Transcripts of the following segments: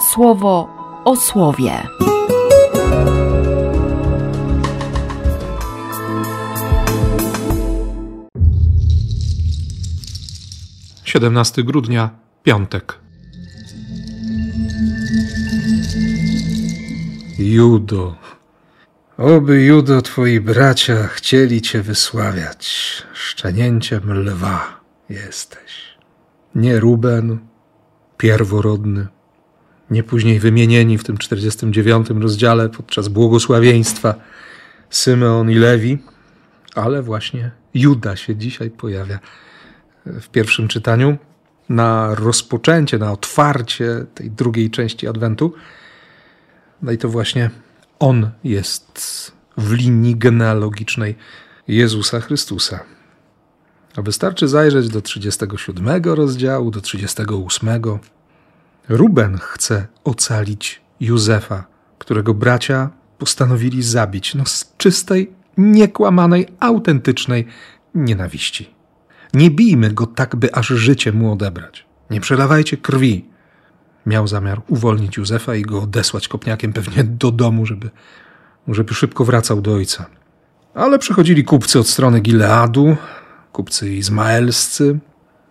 słowo o słowie. Siedemnasty grudnia, piątek. Judo, oby Judo twoi bracia chcieli cię wysławiać. Szczenięciem lwa jesteś. Nie Ruben, pierworodny, nie później wymienieni w tym 49 rozdziale podczas błogosławieństwa Symeon i Lewi, ale właśnie Juda się dzisiaj pojawia w pierwszym czytaniu na rozpoczęcie, na otwarcie tej drugiej części Adwentu. No i to właśnie on jest w linii genealogicznej Jezusa Chrystusa. A wystarczy zajrzeć do 37 rozdziału, do 38. Ruben chce ocalić Józefa, którego bracia postanowili zabić, no z czystej, niekłamanej, autentycznej nienawiści. Nie bijmy go tak, by aż życie mu odebrać. Nie przelewajcie krwi. Miał zamiar uwolnić Józefa i go odesłać kopniakiem pewnie do domu, żeby, żeby szybko wracał do ojca. Ale przychodzili kupcy od strony Gileadu, kupcy izmaelscy,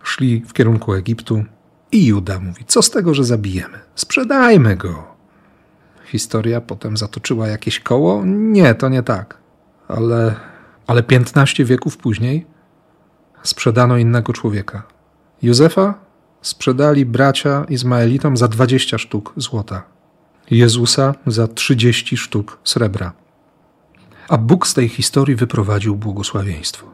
szli w kierunku Egiptu i Juda mówi, co z tego, że zabijemy? Sprzedajmy go. Historia potem zatoczyła jakieś koło? Nie, to nie tak. Ale, ale 15 wieków później sprzedano innego człowieka. Józefa sprzedali bracia Izmaelitom za 20 sztuk złota. Jezusa za 30 sztuk srebra. A Bóg z tej historii wyprowadził błogosławieństwo.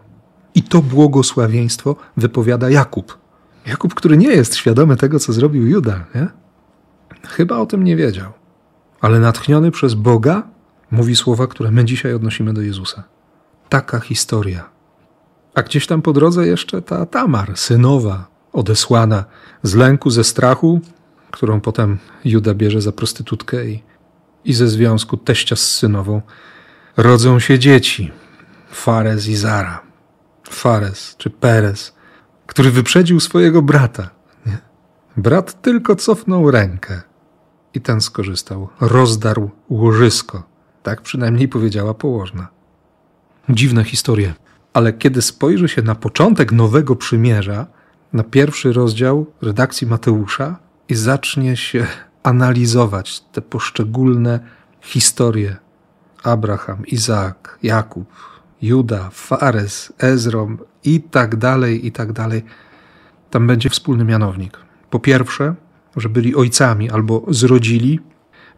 I to błogosławieństwo wypowiada Jakub. Jakub, który nie jest świadomy tego, co zrobił Juda, nie? Chyba o tym nie wiedział. Ale natchniony przez Boga mówi słowa, które my dzisiaj odnosimy do Jezusa. Taka historia. A gdzieś tam po drodze jeszcze ta Tamar, synowa, odesłana z lęku, ze strachu, którą potem Juda bierze za prostytutkę i, i ze związku teścia z synową rodzą się dzieci. Fares i Zara. Fares czy Perez, który wyprzedził swojego brata. Nie? Brat tylko cofnął rękę i ten skorzystał. Rozdarł łożysko. Tak przynajmniej powiedziała położna. Dziwne historie. Ale kiedy spojrzy się na początek Nowego Przymierza, na pierwszy rozdział redakcji Mateusza i zacznie się analizować te poszczególne historie Abraham, Izaak, Jakub, Juda, Fares, Ezrom i tak dalej, i tak dalej, tam będzie wspólny mianownik. Po pierwsze, że byli ojcami albo zrodzili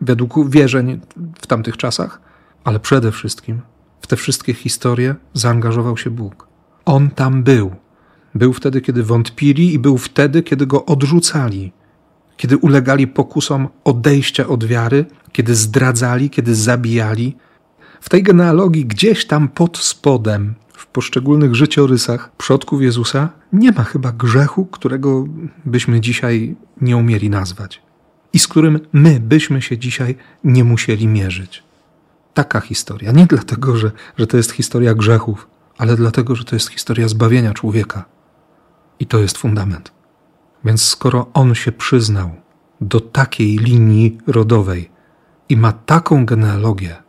według wierzeń w tamtych czasach, ale przede wszystkim w te wszystkie historie zaangażował się Bóg. On tam był. Był wtedy, kiedy wątpili, i był wtedy, kiedy go odrzucali, kiedy ulegali pokusom odejścia od wiary, kiedy zdradzali, kiedy zabijali. W tej genealogii, gdzieś tam pod spodem, w poszczególnych życiorysach przodków Jezusa, nie ma chyba grzechu, którego byśmy dzisiaj nie umieli nazwać i z którym my byśmy się dzisiaj nie musieli mierzyć. Taka historia. Nie dlatego, że, że to jest historia grzechów, ale dlatego, że to jest historia zbawienia człowieka. I to jest fundament. Więc skoro on się przyznał do takiej linii rodowej i ma taką genealogię,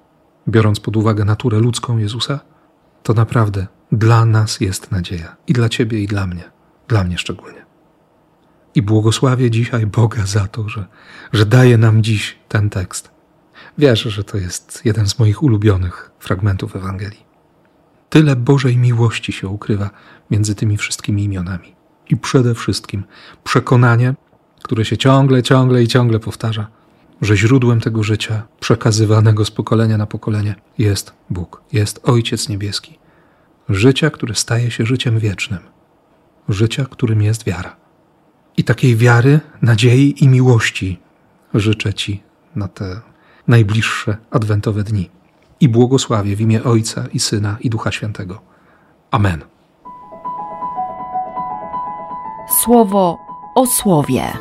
biorąc pod uwagę naturę ludzką Jezusa, to naprawdę dla nas jest nadzieja. I dla ciebie, i dla mnie. Dla mnie szczególnie. I błogosławię dzisiaj Boga za to, że, że daje nam dziś ten tekst. Wierzę, że to jest jeden z moich ulubionych fragmentów Ewangelii. Tyle Bożej miłości się ukrywa między tymi wszystkimi imionami. I przede wszystkim przekonanie, które się ciągle, ciągle i ciągle powtarza, że źródłem tego życia, przekazywanego z pokolenia na pokolenie, jest Bóg, jest Ojciec Niebieski. Życia, które staje się życiem wiecznym. Życia, którym jest wiara. I takiej wiary, nadziei i miłości życzę Ci na te najbliższe adwentowe dni. I błogosławię w imię Ojca i Syna i Ducha Świętego. Amen. Słowo o słowie.